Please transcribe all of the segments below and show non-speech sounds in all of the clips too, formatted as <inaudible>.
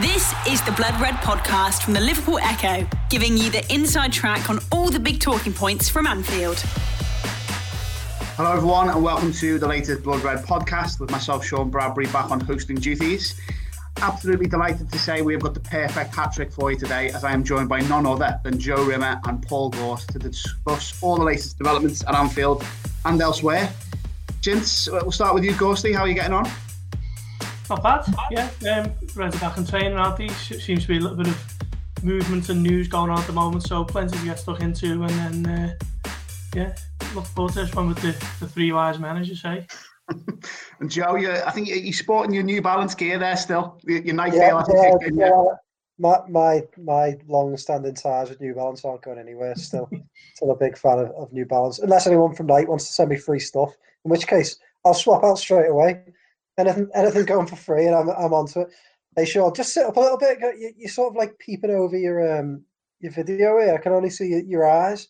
This is the Blood Red podcast from the Liverpool Echo, giving you the inside track on all the big talking points from Anfield. Hello, everyone, and welcome to the latest Blood Red podcast with myself, Sean Bradbury, back on hosting duties. Absolutely delighted to say we have got the perfect hat trick for you today, as I am joined by none other than Joe Rimmer and Paul Gorst to discuss all the latest developments at Anfield and elsewhere. Gents, we'll start with you, Gorsty. How are you getting on? Not bad, yeah. Um, Reds are back in training, aren't they? Seems to be a little bit of movement and news going on at the moment, so plenty to get stuck into. And then, uh, yeah, look forward to this one with the, the three wise men, as you say. <laughs> and Joe, you, I think you're sporting your New Balance gear there still. Your Nike yeah, yeah, yeah. My my my long-standing ties with New Balance aren't going anywhere. Still, <laughs> still a big fan of, of New Balance. Unless anyone from Nike wants to send me free stuff, in which case I'll swap out straight away anything anything going for free, and I'm I'm onto it. Hey, sure. Just sit up a little bit. You, you're sort of like peeping over your um your video here. I can only see your, your eyes.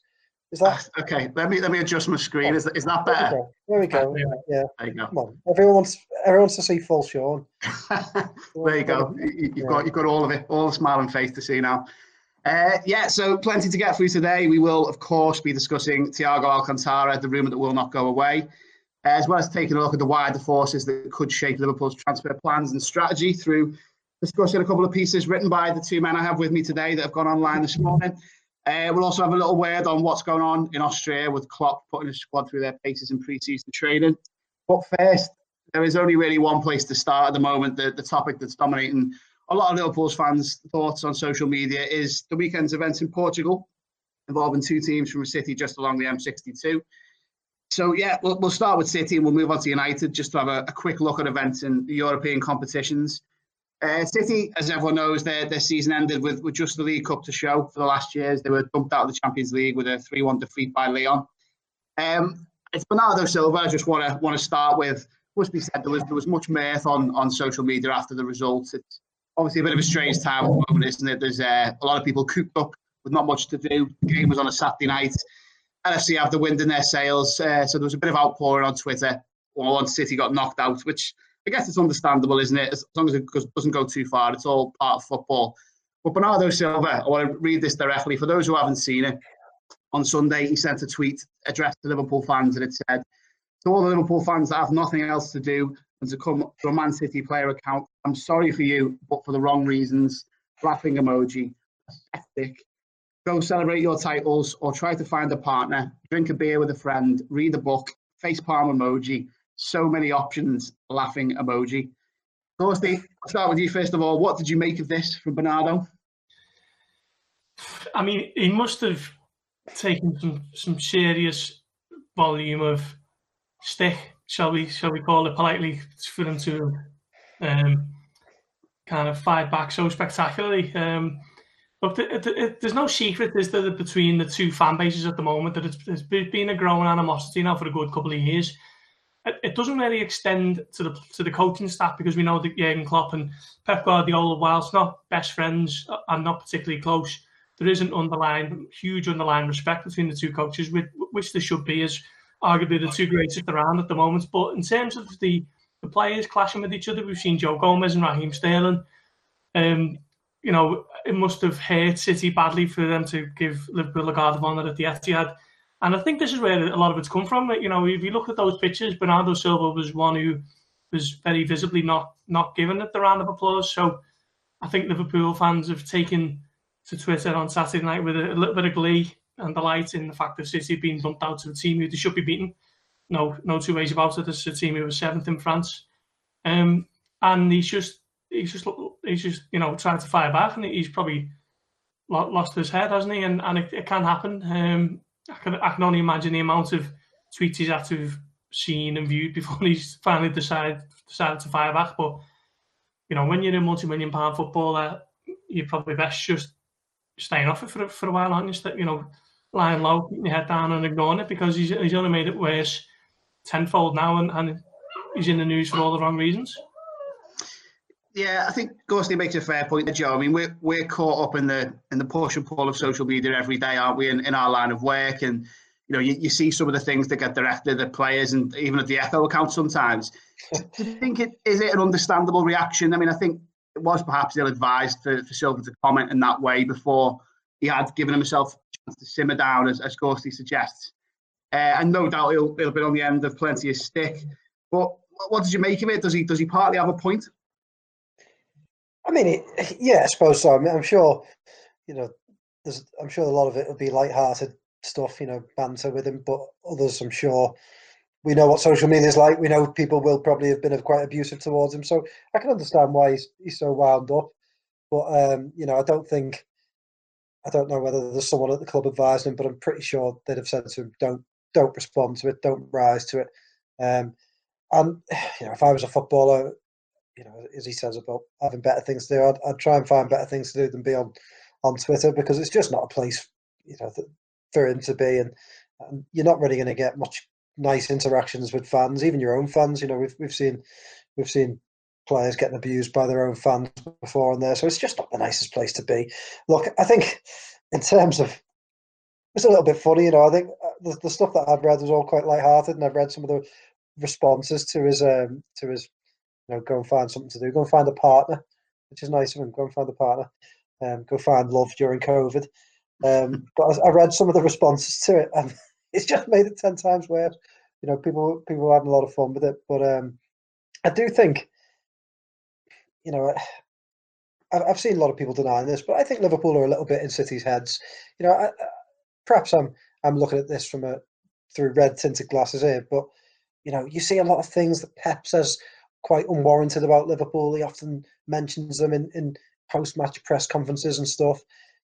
Is that ah, okay? Let me let me adjust my screen. Is, is that better? There we go. There we go. Yeah. There you go. Come on. Everyone wants everyone wants to see full Sean. <laughs> there you go. You, have got you've got all of it, all the smiling face to see now. Uh, yeah, so plenty to get through today. We will, of course, be discussing Thiago Alcantara, the rumour that will not go away as well as taking a look at the wider forces that could shape Liverpool's transfer plans and strategy through discussing a couple of pieces written by the two men I have with me today that have gone online this morning. Uh, we'll also have a little word on what's going on in Austria with Klopp putting his squad through their paces in pre-season training. But first, there is only really one place to start at the moment. The, the topic that's dominating a lot of Liverpool's fans' thoughts on social media is the weekend's events in Portugal, involving two teams from a city just along the M62. So yeah, we'll, we'll start with City and we'll move on to United just to have a, a quick look at events in the European competitions. Uh, City, as everyone knows, their, their season ended with, with just the League Cup to show for the last years. They were dumped out of the Champions League with a 3-1 defeat by Lyon. Um, it's Bernardo Silva. I just want to want to start with. Must be said there was there was much mirth on, on social media after the results. It's obviously a bit of a strange time at the moment, isn't it? There's uh, a lot of people cooped up with not much to do. The game was on a Saturday night. LFC have the wind in their sails, uh, so there was a bit of outpouring on Twitter. Once City got knocked out, which I guess it's understandable, isn't it? As long as it doesn't go too far, it's all part of football. But Bernardo Silva, I want to read this directly for those who haven't seen it. On Sunday, he sent a tweet addressed to Liverpool fans, and it said, "To all the Liverpool fans that have nothing else to do than to come to a Man City player account, I'm sorry for you, but for the wrong reasons." Laughing emoji, pathetic. Go celebrate your titles or try to find a partner, drink a beer with a friend, read a book, face palm emoji. So many options, laughing emoji. Gorsty, I'll start with you first of all. What did you make of this from Bernardo? I mean, he must have taken some, some serious volume of stick, shall we shall we call it politely, for him to um, kind of fight back so spectacularly. Um, Look, there's no secret, is there, between the two fan bases at the moment that it's, it's been a growing animosity now for a good couple of years. It doesn't really extend to the to the coaching staff because we know that Jurgen Klopp and Pep Guardiola, whilst not best friends and not particularly close, there is an underlying, huge underlying respect between the two coaches, which there should be as arguably the two greatest around at the moment. But in terms of the, the players clashing with each other, we've seen Joe Gomez and Raheem Sterling. Um, you know, it must have hurt City badly for them to give Liverpool a guard of honour at the Etihad. And I think this is where a lot of it's come from. You know, if you look at those pictures, Bernardo Silva was one who was very visibly not not given it the round of applause. So I think Liverpool fans have taken to Twitter on Saturday night with a, a little bit of glee and delight in the fact that City have been dumped out to a team who they should be beaten. No, no two ways about it. This is a team who was seventh in France, um, and he's just he's just he's just you know trying to fire back, and he's probably lost his head, hasn't he? And and it, it can happen. Um, I can I can only imagine the amount of tweets he's had to have seen and viewed <laughs> before he's finally decided decided to fire back. But you know, when you're a multi-million pound footballer, you're probably best just staying off it for for a while, aren't you? You know, lying low, keeping your head down and ignoring it because he's he's only made it worse tenfold now, and, and he's in the news for all the wrong reasons. Yeah, I think Gorsty makes a fair point there, Joe. I mean, we're we're caught up in the in the push and pull of social media every day, aren't we? In, in our line of work, and you know, you, you see some of the things that get directed at players, and even at the Echo account sometimes. Do you <laughs> think it is it an understandable reaction? I mean, I think it was perhaps ill advised for, for Silva to comment in that way before he had given himself a chance to simmer down, as, as Gorsty suggests. Uh, and no doubt he'll, he'll be on the end of plenty of stick. But what did you make of it? Does he does he partly have a point? I mean, it, yeah, I suppose so. I mean, I'm sure, you know, there's, I'm sure a lot of it will be light-hearted stuff, you know, banter with him. But others, I'm sure, we know what social media is like. We know people will probably have been quite abusive towards him. So I can understand why he's, he's so wound up. But um, you know, I don't think, I don't know whether there's someone at the club advising him, but I'm pretty sure they'd have said to him, "Don't, don't respond to it. Don't rise to it." Um, and <sighs> you know, if I was a footballer, you know, as he says about having better things to do, I'd, I'd try and find better things to do than be on on Twitter because it's just not a place, you know, for him to be, and, and you're not really going to get much nice interactions with fans, even your own fans. You know, we've we've seen we've seen players getting abused by their own fans before and there, so it's just not the nicest place to be. Look, I think in terms of it's a little bit funny, you know. I think uh, the, the stuff that I've read was all quite light-hearted, and I've read some of the responses to his um to his you know go and find something to do, go and find a partner, which is nice of him. Go and find a partner, um, go find love during COVID. Um, <laughs> but I, I read some of the responses to it, and <laughs> it's just made it ten times worse. You know, people people were having a lot of fun with it, but um, I do think, you know, I've seen a lot of people denying this, but I think Liverpool are a little bit in City's heads. You know, I, perhaps I'm I'm looking at this from a through red tinted glasses here, but you know, you see a lot of things that Pep says quite unwarranted about Liverpool. He often mentions them in, in post match press conferences and stuff.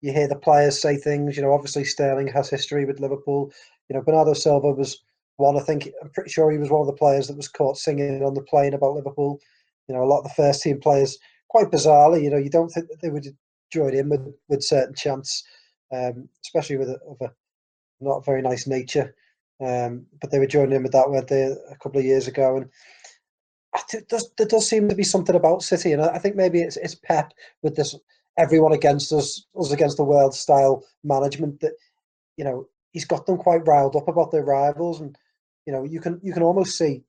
You hear the players say things, you know, obviously Sterling has history with Liverpool. You know, Bernardo Silva was one, I think, I'm pretty sure he was one of the players that was caught singing on the plane about Liverpool. You know, a lot of the first team players, quite bizarrely, you know, you don't think that they would join in with, with certain chants, um, especially with a, of a not very nice nature. Um, but they were joining in with that, weren't they, a couple of years ago? And does, there does seem to be something about City, and I think maybe it's it's Pep with this everyone against us, us against the world style management that you know he's got them quite riled up about their rivals, and you know you can you can almost see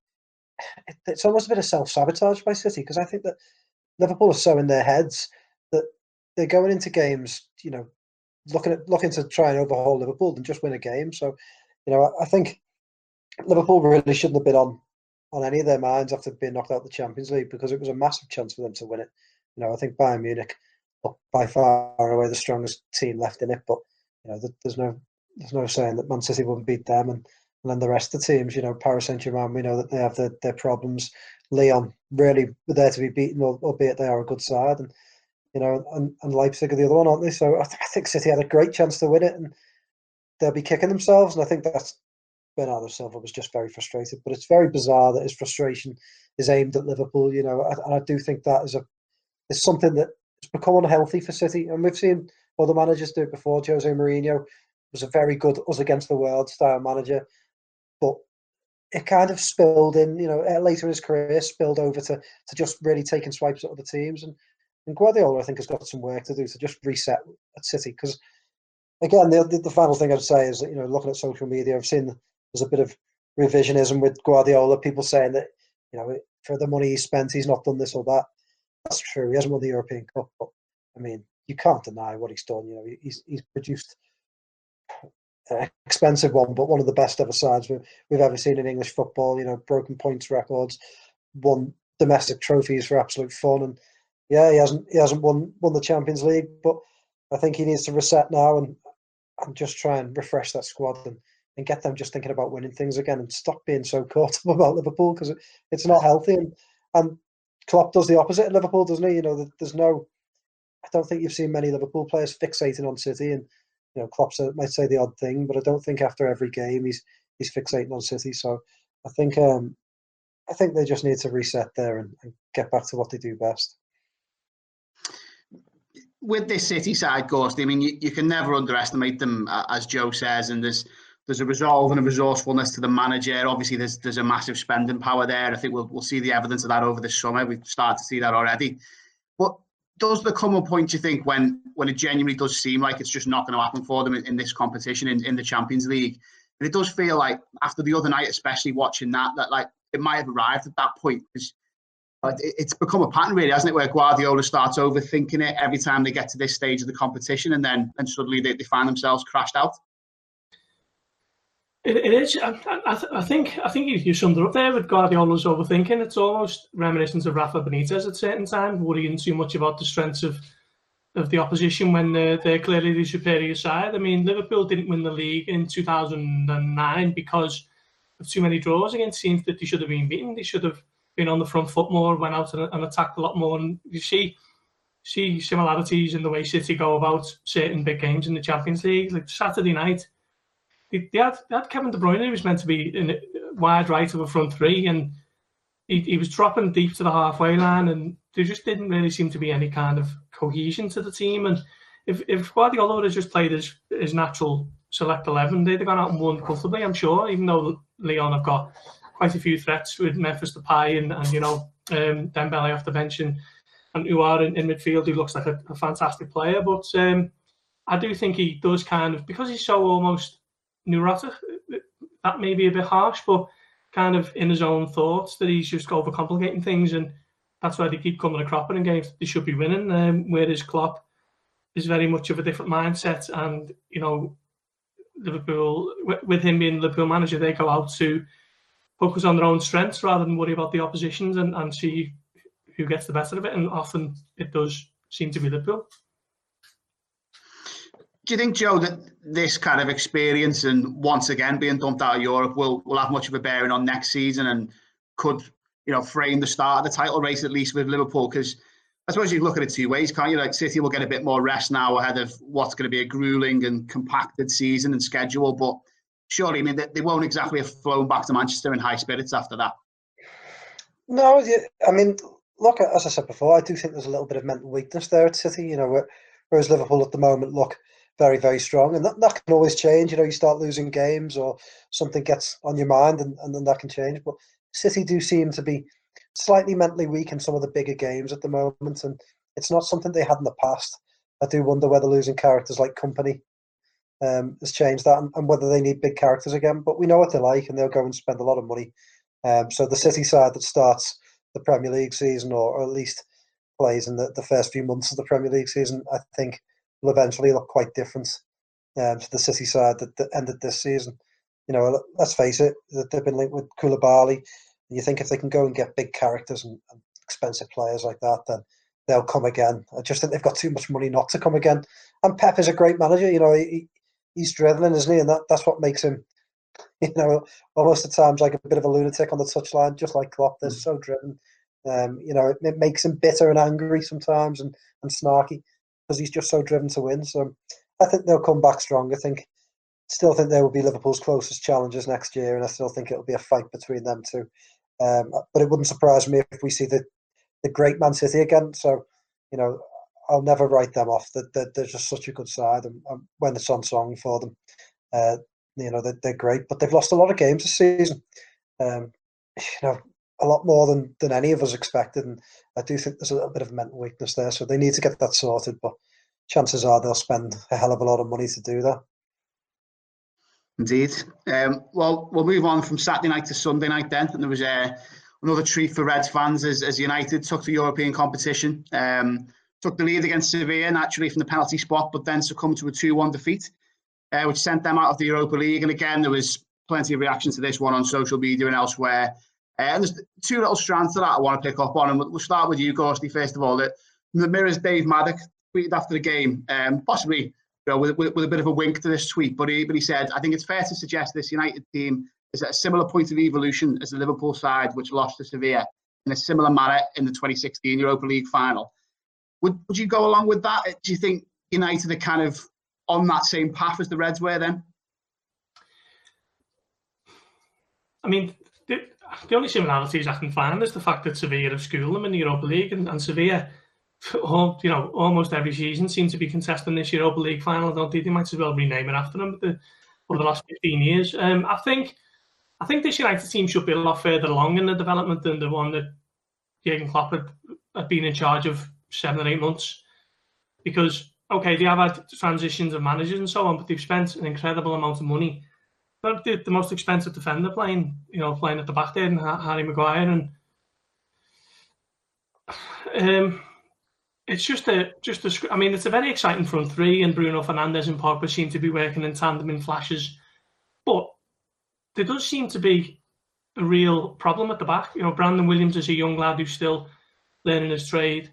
it's almost a bit of self sabotage by City because I think that Liverpool are so in their heads that they're going into games, you know, looking at looking to try and overhaul Liverpool and just win a game. So, you know, I, I think Liverpool really shouldn't have been on on any of their minds after being knocked out of the Champions League because it was a massive chance for them to win it. You know, I think Bayern Munich are by far away the strongest team left in it, but you know, there's no there's no saying that Man City wouldn't beat them, and, and then the rest of the teams, you know, Paris Saint Germain, we know that they have their, their problems. Lyon really were there to be beaten, albeit they are a good side, and you know, and, and Leipzig are the other one, aren't they? So I, th- I think City had a great chance to win it, and they'll be kicking themselves, and I think that's Bernardo Silva was just very frustrated. But it's very bizarre that his frustration is aimed at Liverpool. You know, and I do think that is a is something that has become unhealthy for City, and we've seen other managers do it before. Jose Mourinho was a very good us against the world style manager, but it kind of spilled in. You know, eh, later in his career, spilled over to to just really taking swipes at other teams and. And Guardiola, I think, has got some work to do to just reset at City. Because, again, the, the, the final thing I'd say is that, you know, looking at social media, I've seen there's a bit of revisionism with Guardiola. People saying that you know for the money he spent, he's not done this or that. That's true. He hasn't won the European Cup, but I mean, you can't deny what he's done. You know, he's he's produced an expensive one, but one of the best ever sides we've, we've ever seen in English football. You know, broken points records, won domestic trophies for absolute fun, and yeah, he hasn't he hasn't won won the Champions League, but I think he needs to reset now and and just try and refresh that squad and and get them just thinking about winning things again and stop being so <laughs> caught up about Liverpool because it, it's not healthy. And and Klopp does the opposite at Liverpool, doesn't he? You know, there's no. I don't think you've seen many Liverpool players fixating on City, and you know, Klopp might say the odd thing, but I don't think after every game he's he's fixating on City. So I think um, I think they just need to reset there and, and get back to what they do best with this City side, Gorst, I mean, you, you can never underestimate them, as Joe says, and there's there's a resolve and a resourcefulness to the manager. Obviously, there's there's a massive spending power there. I think we'll we'll see the evidence of that over the summer. We've started to see that already. But does there come a point you think when when it genuinely does seem like it's just not going to happen for them in, in this competition in, in the Champions League? And it does feel like after the other night, especially watching that, that like it might have arrived at that point because it's become a pattern, really, hasn't it? Where Guardiola starts overthinking it every time they get to this stage of the competition, and then and suddenly they, they find themselves crashed out. It, it is. I, I, I, think. I think you, you summed it up there with Guardiola's overthinking. It's almost reminiscent of Rafa Benitez at certain times, worrying too much about the strengths of of the opposition when they're, they're clearly the superior side. I mean, Liverpool didn't win the league in 2009 because of too many draws against teams that they should have been beaten. They should have been on the front foot more, went out and, and attacked a lot more. And you see see similarities in the way City go about certain big games in the Champions League. Like Saturday night, they, they, had, they had Kevin De Bruyne, who was meant to be in wide right of a front three, and he, he was dropping deep to the halfway line, and there just didn't really seem to be any kind of cohesion to the team. And if, if Guardiola had just played his, his natural select 11, they'd have gone out and won comfortably, I'm sure, even though Lyon have got quite a few threats with Memphis Depay and, and you know, um, Dembele off the bench and, and Aouar in, in midfield, who looks like a, a fantastic player. But um, I do think he does kind of, because he's so almost neurotic, that may be a bit harsh, but kind of in his own thoughts that he's just overcomplicating things. And that's why they keep coming a cropping in games they should be winning. Um, whereas Klopp is very much of a different mindset, and you know, Liverpool with him being Liverpool manager, they go out to focus on their own strengths rather than worry about the oppositions and, and see who gets the better of it. And often it does seem to be Liverpool. Do you think, Joe, that this kind of experience and once again being dumped out of Europe will, will have much of a bearing on next season and could you know, frame the start of the title race at least with Liverpool because I suppose you look at it two ways, can't you? Like City will get a bit more rest now ahead of what's going to be a grueling and compacted season and schedule, but surely, I mean, they, they won't exactly have flown back to Manchester in high spirits after that. No, I mean, look, as I said before, I do think there's a little bit of mental weakness there at City. You know, whereas Liverpool at the moment look very, very strong, and that, that can always change. You know, you start losing games or something gets on your mind, and, and then that can change. But City do seem to be slightly mentally weak in some of the bigger games at the moment, and it's not something they had in the past. I do wonder whether losing characters like Kompany um, has changed that, and, and, whether they need big characters again. But we know what they're like, and they'll go and spend a lot of money. Um, so the City side that starts the Premier League season, or, or at least plays in the, the first few months of the Premier League season, I think will eventually look quite different um, to the City side that, that ended this season you know, let's face it, that they've been linked with Koulibaly. And you think if they can go and get big characters and, and expensive players like that, then they'll come again. I just think they've got too much money not to come again. And Pep is a great manager. You know, he, he's dribbling, isn't he? And that, that's what makes him, <laughs> you know, almost at times like a bit of a lunatic on the touchline, just like Klopp. They're mm. so driven. Um, you know, it, it, makes him bitter and angry sometimes and, and snarky because he's just so driven to win. So I think they'll come back strong. I think still think they will be Liverpool's closest challengers next year, and I still think it'll be a fight between them two. Um, but it wouldn't surprise me if we see the the great Man City again. So, you know, I'll never write them off. That they're, they're, just such a good side, and, and when it's on song for them, uh, you know, they're, they're, great. But they've lost a lot of games this season. Um, you know, a lot more than than any of us expected, and I do think there's a little bit of mental weakness there. So they need to get that sorted. But chances are they'll spend a hell of a lot of money to do that. Indeed. Um, well, we'll move on from Saturday night to Sunday night then. And there was uh, another treat for Reds fans as, as United took the European competition. Um, took the lead against Sevilla, naturally from the penalty spot, but then succumbed to a 2 1 defeat, uh, which sent them out of the Europa League. And again, there was plenty of reaction to this one on social media and elsewhere. Uh, and there's two little strands to that I want to pick up on. And we'll start with you, Gorsty, first of all. That the Mirror's Dave Maddock tweeted after the game, um, possibly you know, with, with, with, a bit of a wink to this tweet, but he, but he said, I think it's fair to suggest this United team is at a similar point of evolution as the Liverpool side, which lost to Sevilla in a similar manner in the 2016 Europa League final. Would, would you go along with that? Do you think United are kind of on that same path as the Reds were then? I mean, the, only similarities I can find is the fact that Sevilla have schooled them in the Europa League, and, and Sevilla all, you know, almost every season seem to be contesting this Europa League final. I don't think they might as well rename it after them the, for the last 15 years. Um, I think I think this United team should be a lot further along in the development than the one that Jurgen Klopp had, had been in charge of seven or eight months. Because, okay, they have had transitions of managers and so on, but they've spent an incredible amount of money. But the, the most expensive defender playing, you know, playing at the back and Harry Maguire, and um, it's just a just a. I mean, it's a very exciting front three, and Bruno Fernandes and Pogba seem to be working in tandem in flashes, but there does seem to be a real problem at the back. You know, Brandon Williams is a young lad who's still learning his trade.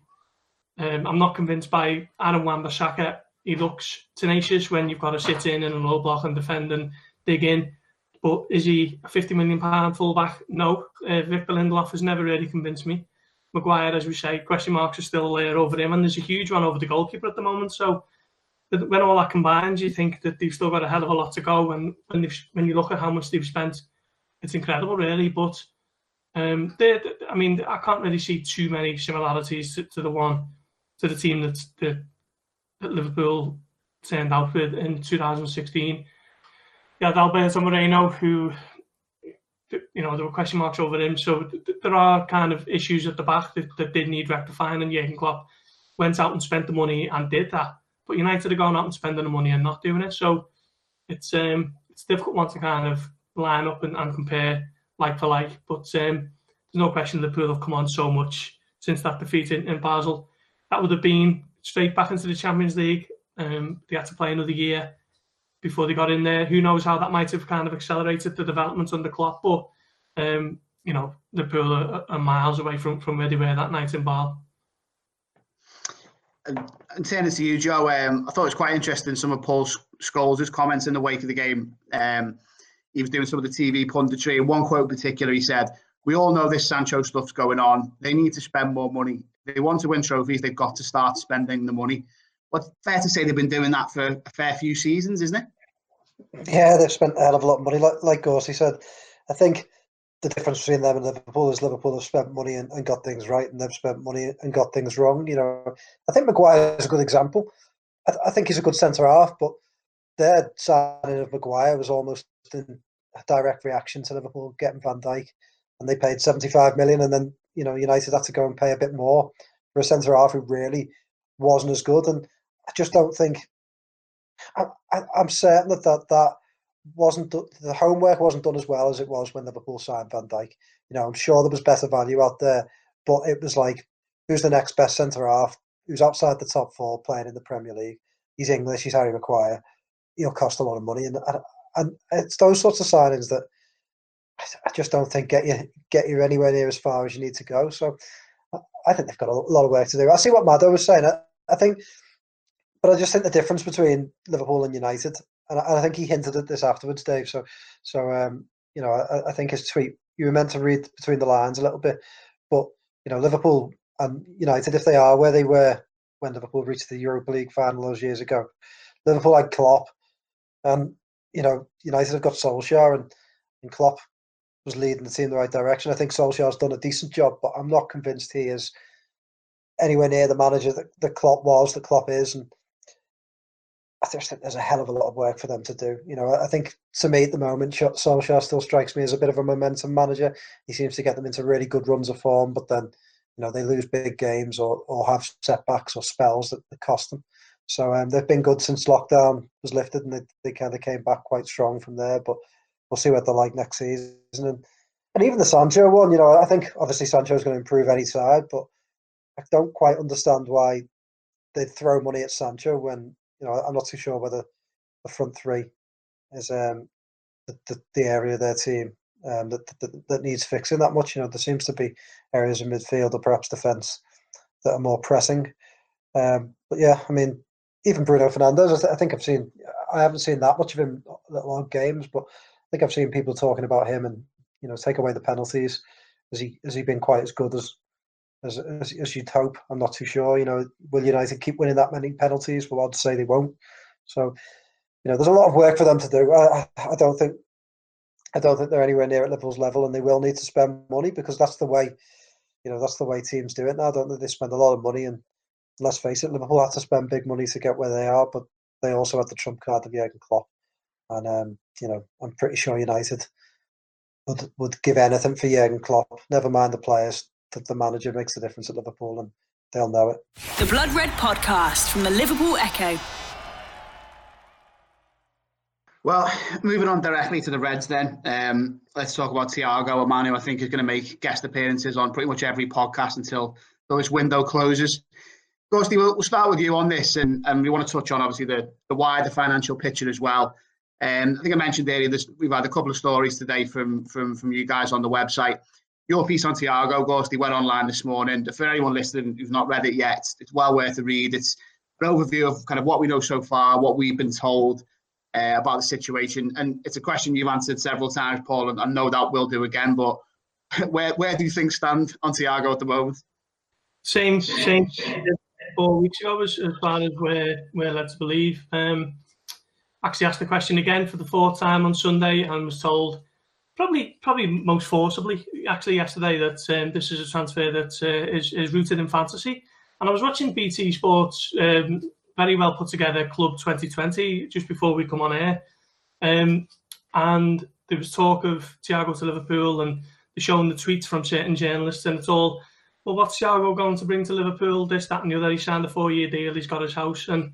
Um, I'm not convinced by Aaron Wan-Bissaka. He looks tenacious when you've got to sit in and a low block and defend and dig in. But is he a 50 million pound fullback? No. Uh, Victor Lindelof has never really convinced me. Maguire, as we say, question marks are still there over him, and there's a huge one over the goalkeeper at the moment. So when all that combines, you think that they've still got a hell of a lot to go. And when when you look at how much they've spent, it's incredible, really. But um, they, I mean, I can't really see too many similarities to, to the one to the team that, that, that Liverpool turned out with in 2016. Yeah, Alberto Moreno, who you know there were question marks over him, so there are kind of issues at the back that, that did need rectifying, and Jurgen Klopp went out and spent the money and did that. But United are going out and spending the money and not doing it, so it's um it's difficult one to kind of line up and, and compare like for like. But um, there's no question Liverpool have come on so much since that defeat in, in Basel. That would have been straight back into the Champions League. Um, they had to play another year before they got in there. Who knows how that might have kind of accelerated the development under Klopp, but um, you know, Liverpool are, are miles away from, from where they were that night in Basel. And turning to you, Joe, um, I thought it was quite interesting some of Paul Scholes' comments in the wake of the game. Um, he was doing some of the TV punditry. And one quote in particular, he said, We all know this Sancho stuff's going on. They need to spend more money. they want to win trophies, they've got to start spending the money. But fair to say they've been doing that for a fair few seasons, isn't it? Yeah, they've spent a hell of a lot of money. Like, like Gorsey said, I think the difference between them and Liverpool is Liverpool have spent money and, and, got things right, and they've spent money and got things wrong. You know, I think Maguire is a good example. I, th- I think he's a good centre half, but their signing of Maguire was almost in a direct reaction to Liverpool getting Van Dijk, and they paid seventy-five million, and then you know United had to go and pay a bit more for a centre half who really wasn't as good. And I just don't think. I, I'm certain that that, that wasn't the homework wasn't done as well as it was when Liverpool signed Van Dijk. You know, I'm sure there was better value out there, but it was like, who's the next best centre half? Who's outside the top four playing in the Premier League? He's English. He's Harry Maguire. He'll cost a lot of money, and and it's those sorts of signings that I just don't think get you get you anywhere near as far as you need to go. So I think they've got a lot of work to do. I see what Mado was saying. I, I think, but I just think the difference between Liverpool and United and I, I, think he hinted at this afterwards, Dave. So, so um, you know, I, I, think his tweet you were meant to read between the lines a little bit, but you know, Liverpool and United, if they are where they were when Liverpool reached the Europa League final those years ago, Liverpool had Klopp, and you know, United have got Solskjaer, and, and Klopp was leading the team in the right direction. I think Solskjaer's done a decent job, but I'm not convinced he is anywhere near the manager that, that Klopp was, that Klopp is, and I just think there's a hell of a lot of work for them to do. You know, I think to me at the moment, Solskjaer still strikes me as a bit of a momentum manager. He seems to get them into really good runs of form, but then, you know, they lose big games or, or have setbacks or spells that, that cost them. So um, they've been good since lockdown was lifted, and they, they kind of came back quite strong from there. But we'll see what they're like next season. And, and even the Sancho one, you know, I think obviously Sancho is going to improve any side, but I don't quite understand why they'd throw money at Sancho when you know, I'm not too sure whether the front three is um, the, the, the area of their team um, that, that, that needs fixing that much. You know, there seems to be areas in midfield or perhaps defence that are more pressing. Um, but yeah, I mean, even Bruno Fernandes, I, th- I, think I've seen, I haven't seen that much of him a lot of games, but I think I've seen people talking about him and you know take away the penalties. Has he has he been quite as good as as, as, as you'd hope. I'm not too sure. You know, will United keep winning that many penalties? Well, I'd say they won't. So, you know, there's a lot of work for them to do. I, I don't think, I don't think they're anywhere near at Liverpool's level, and they will need to spend money because that's the way, you know, that's the way teams do it now. Don't they? They spend a lot of money, and let's face it, Liverpool had to spend big money to get where they are, but they also had the trump card of Jurgen Klopp, and um, you know, I'm pretty sure United would would give anything for Jurgen Klopp. Never mind the players that the manager makes the difference at Liverpool, and they'll know it. The Blood Red Podcast from the Liverpool Echo. Well, moving on directly to the Reds then. Um, let's talk about Thiago, a man who I think is going to make guest appearances on pretty much every podcast until this window closes. Gorsty, we'll, we'll start with you on this, and, and we want to touch on obviously the, the wider financial picture as well. Um, I think I mentioned earlier this, we've had a couple of stories today from from from you guys on the website. Your piece on Thiago Gorsty went online this morning. For anyone listening who's not read it yet, it's well worth a read. It's an overview of kind of what we know so far, what we've been told uh, about the situation, and it's a question you've answered several times, Paul, and, and no doubt will do again. But <laughs> where where do you think stand on Thiago at the moment? Same, same. Four weeks ago, as, as far as we're we're led to believe. Um, actually asked the question again for the fourth time on Sunday and was told probably probably most forcibly actually yesterday that um, this is a transfer that uh, is, is rooted in fantasy. And I was watching BT Sports um, very well put together Club 2020 just before we come on air, um, and there was talk of Thiago to Liverpool and they're showing the tweets from certain journalists and it's all well what's Thiago going to bring to Liverpool? This that and the other. He signed a four year deal. He's got his house. And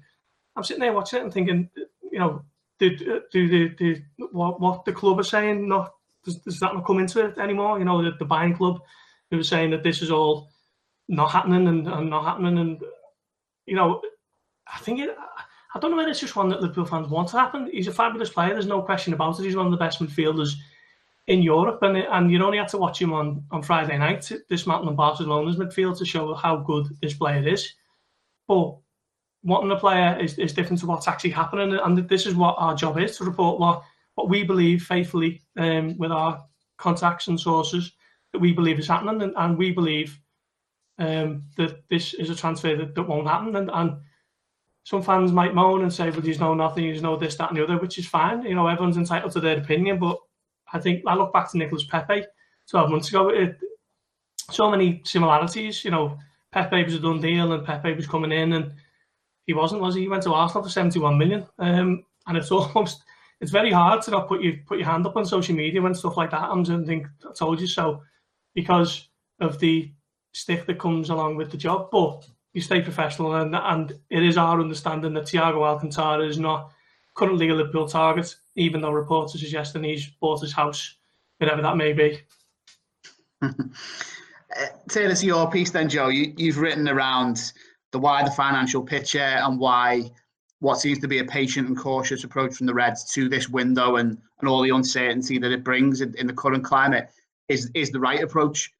I'm sitting there watching it and thinking you know, do do the do, what what the club are saying not does, does that not come into it anymore? You know, the, the buying club who was saying that this is all not happening and, and not happening, and you know, I think it. I don't know whether it's just one that Liverpool fans want to happen. He's a fabulous player. There's no question about it. He's one of the best midfielders in Europe, and and you only had to watch him on, on Friday night, dismantling Barcelona's midfield to show how good this player is. But wanting a player is, is different to what's actually happening. And this is what our job is to report what, what we believe faithfully um, with our contacts and sources that we believe is happening. And, and we believe um, that this is a transfer that, that won't happen. And, and some fans might moan and say, well, there's no nothing, there's no this, that, and the other, which is fine. You know, everyone's entitled to their opinion. But I think I look back to Nicolas Pepe 12 months ago, it, so many similarities. You know, Pepe was a done deal and Pepe was coming in and he wasn't, was he? He went to Arsenal for 71 million. Um, and it's <laughs> almost, it's very hard to not put your, put your hand up on social media when stuff like that happens and think, I told you so, because of the stick that comes along with the job. But you stay professional, and, and it is our understanding that Thiago Alcantara is not currently a Liverpool target, even though reports are suggesting he's bought his house, whatever that may be. <laughs> take us your piece then, Joe. You, you've written around the wider financial picture and why what seems to be a patient and cautious approach from the Reds to this window and, and all the uncertainty that it brings in, in the current climate is is the right approach.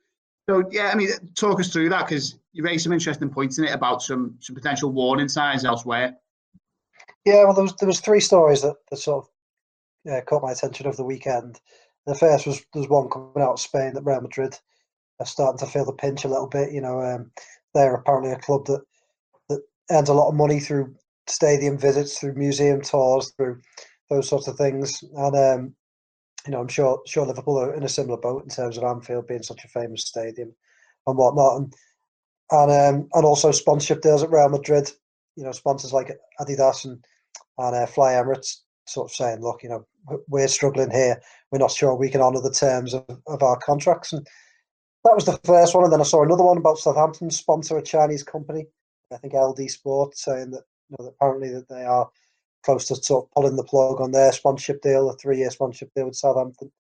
So yeah, I mean, talk us through that because you raised some interesting points in it about some some potential warning signs elsewhere. Yeah, well, there was there was three stories that, that sort of caught my attention over the weekend. The first was there's one coming out of Spain that Real Madrid are starting to feel the pinch a little bit. You know, um, they're apparently a club that that earns a lot of money through stadium visits, through museum tours, through those sorts of things. And um, you know, I'm sure sure Liverpool are in a similar boat in terms of Anfield being such a famous stadium and whatnot, and and um, and also sponsorship deals at Real Madrid. You know, sponsors like Adidas and and uh, Fly Emirates sort of saying, look, you know, we're struggling here. We're not sure we can honour the terms of, of our contracts. And that was the first one. And then I saw another one about Southampton sponsor a Chinese company I think LD Sport saying that, you know, that apparently that they are close to sort of pulling the plug on their sponsorship deal, a three-year sponsorship deal with Southampton,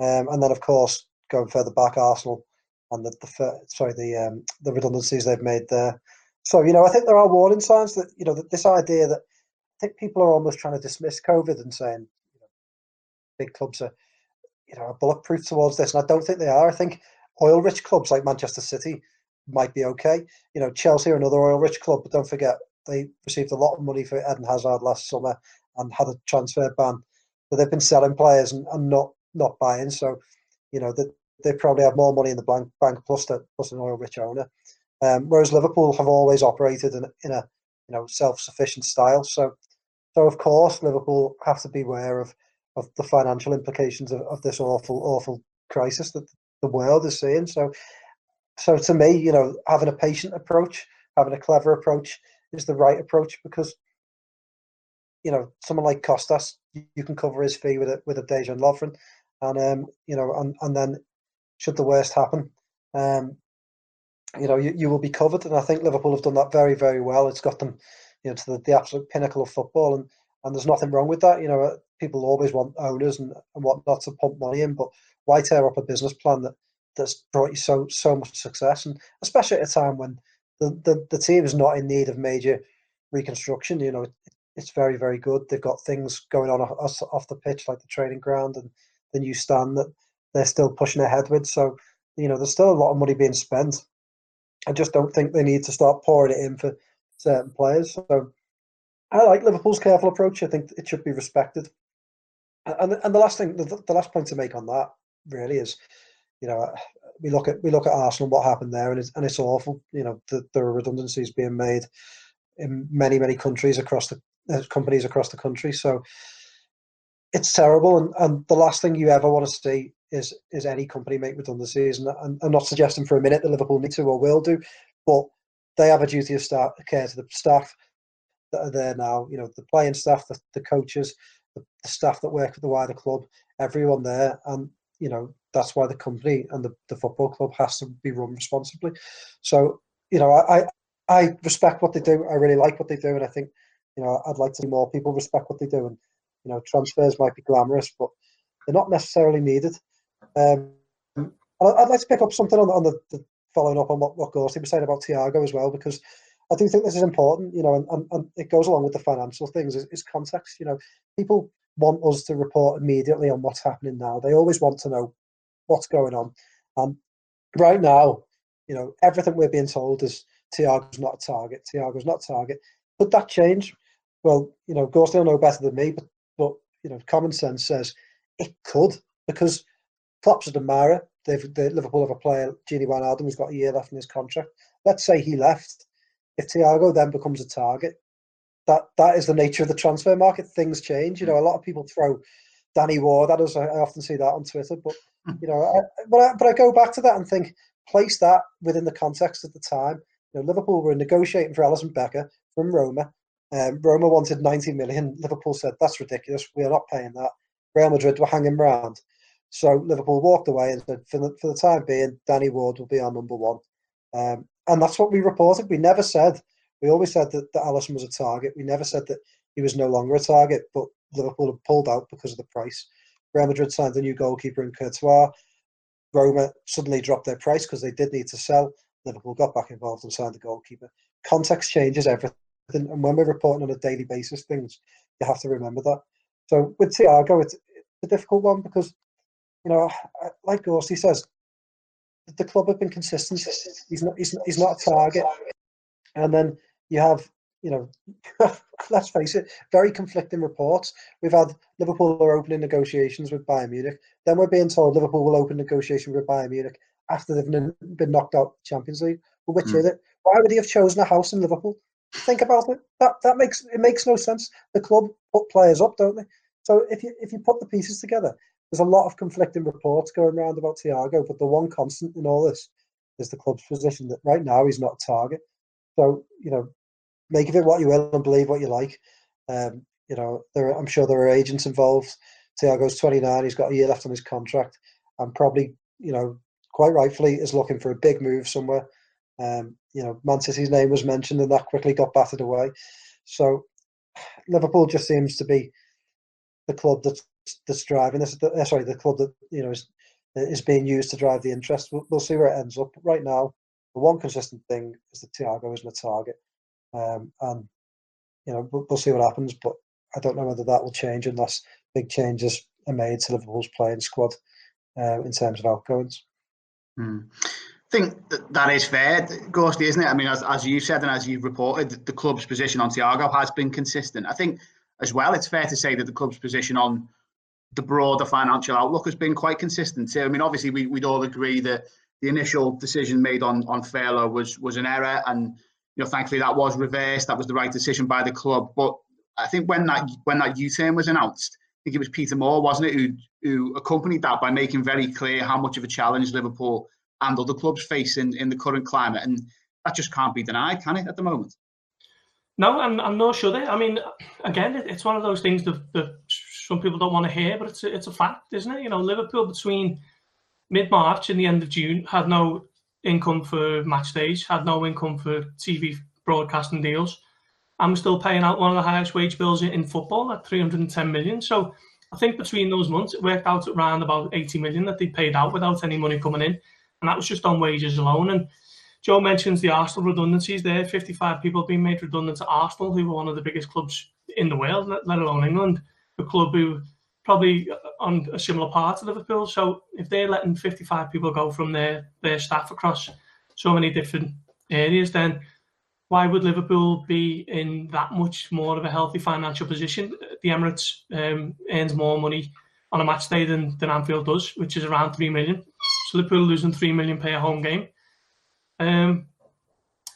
um, and then of course going further back, Arsenal and the, the sorry the um, the redundancies they've made there. So you know, I think there are warning signs that you know that this idea that I think people are almost trying to dismiss COVID and saying you know, big clubs are you know are bulletproof towards this, and I don't think they are. I think oil-rich clubs like Manchester City might be okay. You know, Chelsea are another oil-rich club, but don't forget they received a lot of money for Eden Hazard last summer and had a transfer ban. But they've been selling players and, and not not buying. So, you know, that they, they probably have more money in the bank, bank plus, the, plus an oil-rich owner. Um, whereas Liverpool have always operated in, in a you know self-sufficient style. So, so of course Liverpool have to be aware of of the financial implications of, of this awful awful crisis that the world is seeing. So so to me, you know, having a patient approach, having a clever approach is the right approach because you know someone like Costas, you can cover his fee with a with a Dejan Lovren, and um, you know, and and then should the worst happen, um, you know, you, you will be covered. And I think Liverpool have done that very very well. It's got them, you know, to the, the absolute pinnacle of football, and and there's nothing wrong with that. You know, people always want owners and, and whatnot to pump money in, but why tear up a business plan that that's brought you so so much success, and especially at a time when the, the, the team is not in need of major reconstruction. You know, it, it's very very good. They've got things going on off, off the pitch like the training ground and the new stand that they're still pushing ahead with. So you know, there's still a lot of money being spent. I just don't think they need to start pouring it in for certain players. So I like Liverpool's careful approach. I think it should be respected. And and the last thing, the, the last point to make on that really is, you know, we look at we look at Arsenal, what happened there, and it's and it's awful. You know, the, there are redundancies being made in many many countries across the uh, companies across the country. So it's terrible, and, and the last thing you ever want to see is is any company make redundancies. And, and I'm not suggesting for a minute that Liverpool need to or will do, but they have a duty of start, care to the staff that are there now. You know, the playing staff, the, the coaches, the, the staff that work at the wider club, everyone there, and you know that's why the company and the, the football club has to be run responsibly. So you know, I I respect what they do. I really like what they do, and I think you know I'd like to see more people respect what they do. And you know, transfers might be glamorous, but they're not necessarily needed. Um, I'd like to pick up something on, on the, the following up on what, what Gorsty was saying about Thiago as well, because I do think this is important, you know, and, and, and it goes along with the financial things, is, is, context. You know, people want us to report immediately on what's happening now. They always want to know what's going on. And right now, you know, everything we're being told is Thiago's not a target, Thiago's not a target. Could that change? Well, you know, Gorsty will know better than me, but, but, you know, common sense says it could, because Klopp's a Demara, They've, the Liverpool have a player, Gini Wijnaldum, who's got a year left in his contract. Let's say he left. If Thiago then becomes a target, that that is the nature of the transfer market. Things change. You know, a lot of people throw Danny Ward at us. I, I often see that on Twitter. But you know, I, but I, but I go back to that and think, place that within the context of the time. You know, Liverpool were negotiating for Alisson Becker from Roma. Um, Roma wanted 90 million. Liverpool said that's ridiculous. We are not paying that. Real Madrid were hanging around. So Liverpool walked away and said, for the, for the time being, Danny Ward will be our number one. Um, and that's what we reported. We never said, we always said that, that Alisson was a target. We never said that he was no longer a target, but Liverpool had pulled out because of the price. Real Madrid signed a new goalkeeper in Courtois. Roma suddenly dropped their price because they did need to sell. Liverpool got back involved and signed the goalkeeper. Context changes everything. And when we're reporting on a daily basis things, you have to remember that. So with Thiago, it's, a difficult one because you know, like Gorsty says, the club have been consistent. He's not, he's not, he's not a target. And then you have, you know, <laughs> let's face it, very conflicting reports. We've had Liverpool are opening negotiations with Bayern Munich. Then we're being told Liverpool will open negotiation with Bayern Munich after they've been knocked out Champions League. Well, which mm. is it? Why would he have chosen a house in Liverpool? Think about it. That that makes it makes no sense. The club put players up, don't they? So if you if you put the pieces together, there's a lot of conflicting reports going around about Thiago, but the one constant in all this is the club's position that right now he's not a target. So you know, make of it what you will and believe what you like. Um, you know, there are, I'm sure there are agents involved. Thiago's 29; he's got a year left on his contract, and probably you know, quite rightfully, is looking for a big move somewhere. Um, you know, Man City's name was mentioned, and that quickly got battered away. So Liverpool just seems to be the club that's that's driving this. Uh, sorry, the club that you know is is being used to drive the interest. We'll, we'll see where it ends up. Right now, the one consistent thing is that Thiago isn't a target, um, and you know we'll, we'll see what happens. But I don't know whether that will change unless big changes are made to Liverpool's playing squad uh, in terms of outgoings. Hmm. I think that, that is fair, Gorsty, isn't it? I mean, as, as you said and as you've reported, the club's position on Thiago has been consistent. I think as well, it's fair to say that the club's position on the broader financial outlook has been quite consistent too. I mean, obviously, we, would all agree that the initial decision made on on furlough was was an error, and you know, thankfully that was reversed. That was the right decision by the club. But I think when that when that U-turn was announced, I think it was Peter Moore, wasn't it, who who accompanied that by making very clear how much of a challenge Liverpool and other clubs face in, in the current climate, and that just can't be denied, can it, at the moment? No, and, and nor should it. I mean, again, it, it's one of those things that, that some people don't want to hear, but it's a, it's a fact, isn't it? You know, Liverpool between mid March and the end of June had no income for match days, had no income for TV broadcasting deals, we're still paying out one of the highest wage bills in, football at 310 million. So I think between those months, it worked out around about 80 million that they paid out without any money coming in. and that was just on wages alone. And Joe mentions the Arsenal redundancies there. 55 people being made redundant to Arsenal, who were one of the biggest clubs in the world, let alone England. A club who probably on a similar part to Liverpool. So if they're letting 55 people go from their, their staff across so many different areas, then why would Liverpool be in that much more of a healthy financial position? The Emirates um, earns more money on a match day than, than Anfield does, which is around 3 million. So Liverpool losing 3 million per home game. Um,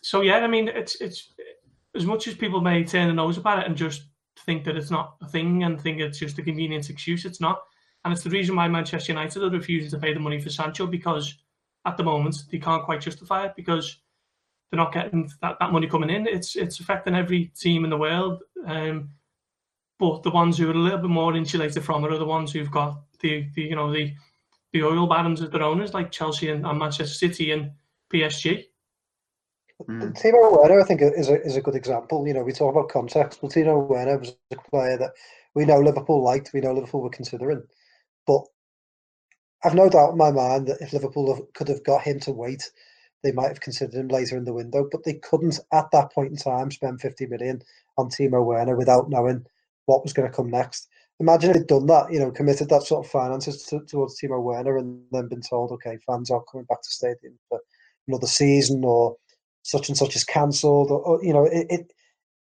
so yeah, I mean, it's it's as much as people may turn their nose about it and just think that it's not a thing and think it's just a convenience excuse, it's not. And it's the reason why Manchester United are refusing to pay the money for Sancho because at the moment they can't quite justify it because they're not getting that, that money coming in. It's it's affecting every team in the world. Um, but the ones who are a little bit more insulated from it are the ones who've got the, the you know the the oil barons as their owners, like Chelsea and, and Manchester City and PSG. Mm. Timo Werner, I think, is a is a good example. You know, we talk about context, but Timo Werner was a player that we know Liverpool liked, we know Liverpool were considering, but I've no doubt in my mind that if Liverpool could have got him to wait, they might have considered him later in the window, but they couldn't at that point in time spend 50 million on Timo Werner without knowing what was going to come next. Imagine they'd done that, you know, committed that sort of finances to, towards Timo Werner and then been told, okay, fans are coming back to stadium for another season or such and such is cancelled, or, or, you know, it, it,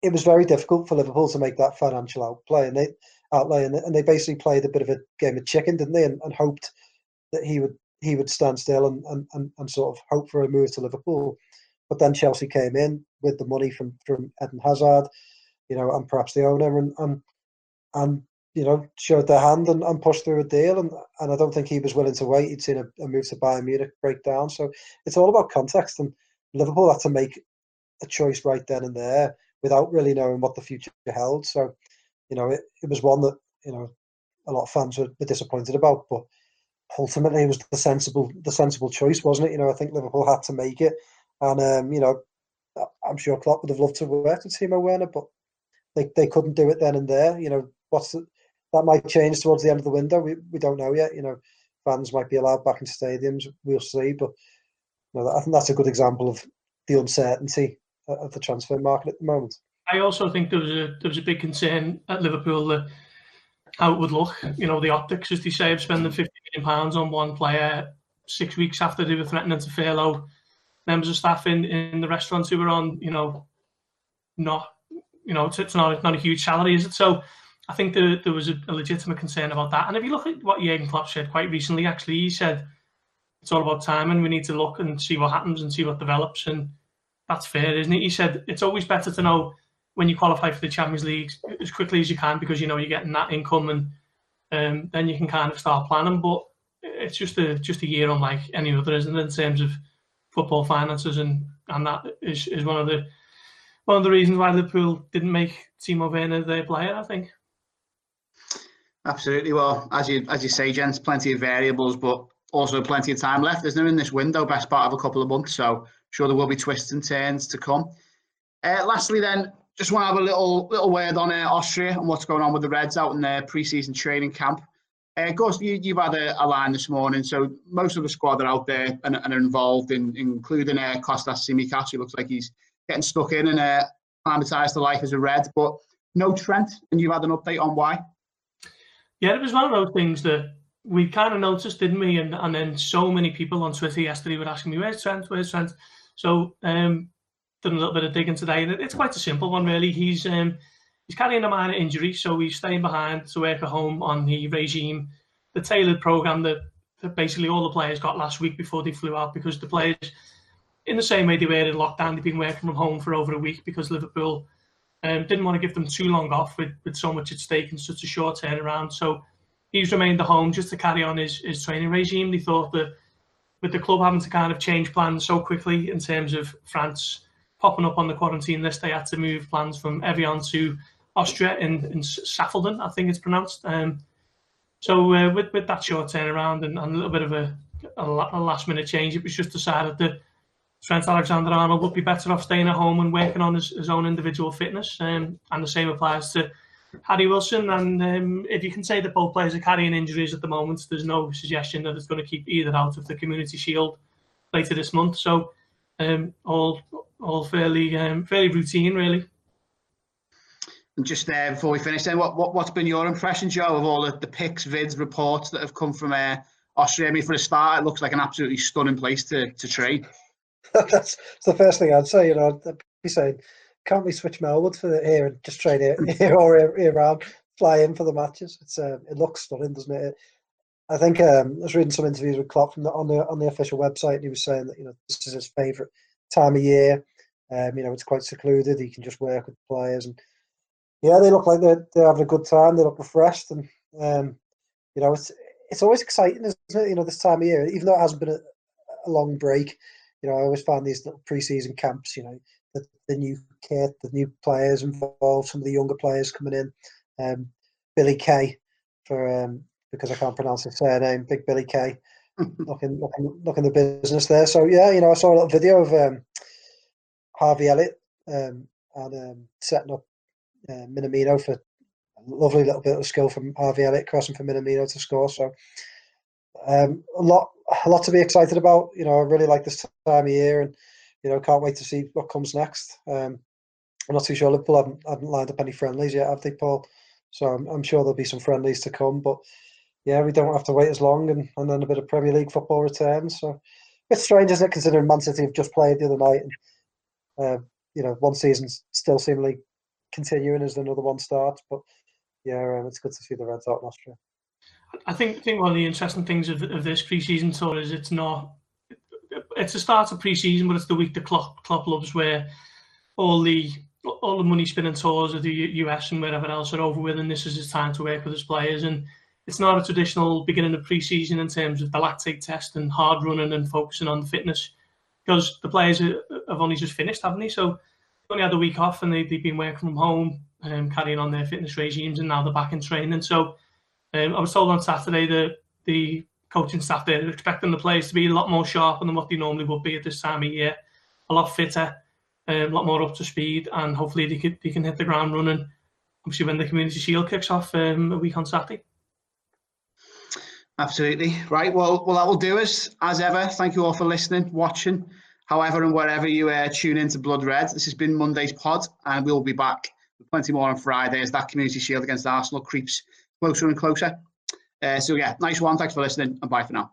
it was very difficult for Liverpool to make that financial outplay, and they outlay, and, and they basically played a bit of a game of chicken, didn't they, and, and hoped that he would he would stand still and, and, and, and sort of hope for a move to Liverpool. But then Chelsea came in with the money from from Eden Hazard, you know, and perhaps the owner, and and and you know showed their hand and, and pushed through a deal. And and I don't think he was willing to wait. He'd seen a, a move to Bayern Munich break down. So it's all about context and Liverpool had to make a choice right then and there without really knowing what the future held. So, you know, it, it was one that, you know, a lot of fans were, were disappointed about, but ultimately it was the sensible the sensible choice, wasn't it? You know, I think Liverpool had to make it. And um, you know, I'm sure Klopp would have loved to work with Timo Werner, but they, they couldn't do it then and there. You know, what's the, that might change towards the end of the window. We we don't know yet. You know, fans might be allowed back into stadiums. We'll see. But know, I think that's a good example of the uncertainty of the transfer market at the moment. I also think there was a there was a big concern at Liverpool that how it would look. You know, the optics, as they say, of spending fifty million pounds on one player six weeks after they were threatening to furlough members of staff in, in the restaurants who were on, you know, not, you know, it's, it's not not a huge salary, is it? So I think there, there was a, a legitimate concern about that. And if you look at what Jurgen Klopp said quite recently, actually, he said it's all about time and we need to look and see what happens and see what develops. And that's fair, isn't it? He said it's always better to know when you qualify for the Champions League as quickly as you can because you know you're getting that income and um, then you can kind of start planning. But it's just a just a year unlike any other, isn't it? In terms of football finances and and that is, is one of the one of the reasons why Liverpool didn't make Timo Werner their player. I think. Absolutely. Well, as you as you say, gents, plenty of variables, but also plenty of time left, isn't there, in this window, best part of a couple of months. So sure there will be twists and turns to come. Uh, lastly, then, just want to have a little little word on uh, Austria and what's going on with the Reds out in their pre-season training camp. Uh, course, you, have had a, a, line this morning, so most of the squad are out there and, and are involved, in, including uh, Kostas Tsimikas, who looks like he's getting stuck in and uh, acclimatised to life as a Red, but no Trent, and you've had an update on why? Yeah, it was one of those things that we kind of noticed, didn't we? And and then so many people on Twitter yesterday were asking me, "Where's Trent? Where's Trent?" So um, done a little bit of digging today, and it's quite a simple one, really. He's um, he's carrying a minor injury, so he's staying behind to work at home on the regime, the tailored program that, that basically all the players got last week before they flew out, because the players, in the same way they were in lockdown, they've been working from home for over a week because Liverpool um, didn't want to give them too long off with, with so much at stake and such a short turnaround. So he's remained at home just to carry on his, his training regime. They thought that with the club having to kind of change plans so quickly in terms of France popping up on the quarantine list, they had to move plans from Evian to Austria in, in Saffelden, I think it's pronounced. Um, so uh, with, with that short turnaround and, and a little bit of a, a, a last minute change, it was just decided that Trent Alexander-Arnold would be better off staying at home and working on his, his own individual fitness. Um, and the same applies to Harry Wilson. And um, if you can say that both players are carrying injuries at the moment, there's no suggestion that it's going to keep either out of the Community Shield later this month. So um, all all fairly um, fairly routine, really. And just there before we finish, then what, what what's been your impression, Joe, of all the, the pics, vids, reports that have come from uh, Austria? I mean, for a start, it looks like an absolutely stunning place to to train. <laughs> that's, the first thing I'd say. You know, I'd be saying, can't we switch Melwood for here and just train here, <laughs> here or here, around, fly in for the matches? It's uh, it looks stunning, doesn't it? I think um, I was reading some interviews with Klopp from the, on the on the official website, and he was saying that you know this is his favourite time of year. Um, you know, it's quite secluded. He can just work with players, and yeah, they look like they're, they're having a good time. They look refreshed, and um, you know, it's it's always exciting, isn't it? You know, this time of year, even though it hasn't been a, a long break. You know, I always find these little pre-season camps. You know, the, the new kit, the new players involved, some of the younger players coming in. Um, Billy Kay for um, because I can't pronounce his surname, Big Billy Kay, <laughs> looking looking looking the business there. So yeah, you know, I saw a little video of um, Harvey Elliott um, and um, setting up uh, Minamino for a lovely little bit of skill from Harvey Elliott crossing for Minamino to score. So um, a lot, a lot to be excited about. You know, I really like this time of year, and you know, can't wait to see what comes next. Um, I'm not too sure Liverpool haven't, haven't lined up any friendlies yet, have they, Paul? So I'm, I'm sure there'll be some friendlies to come, but yeah, we don't have to wait as long, and, and then a bit of Premier League football returns. So it's strange, isn't it, considering Man City have just played the other night, and uh, you know, one season's still seemingly continuing as another one starts. But yeah, um, it's good to see the Reds out in Austria. I think think one of the interesting things of, of this preseason tour is it's not it's the start of pre-season, but it's the week the Klopp, Klopp loves where all the all the money spinning tours of the US and wherever else are over with, and this is his time to work with his players. And it's not a traditional beginning of preseason in terms of the lactate test and hard running and focusing on the fitness because the players have only just finished, haven't they? So they only had a week off and they, they've been working from home, um, carrying on their fitness regimes, and now they're back in training. So um, I was told on Saturday that the coaching staff there are expecting the players to be a lot more sharper than what they normally would be at this time of year, a lot fitter, a lot more up to speed, and hopefully they can, they can hit the ground running. Obviously, when the Community Shield kicks off um, a week on Saturday. Absolutely. Right. Well, well, that will do us. As ever, thank you all for listening, watching, however and wherever you uh, tune into Blood Red. This has been Monday's pod, and we'll be back with plenty more on Friday as that Community Shield against Arsenal creeps closer and closer. Uh, so, yeah, nice one. Thanks for listening, and bye for now.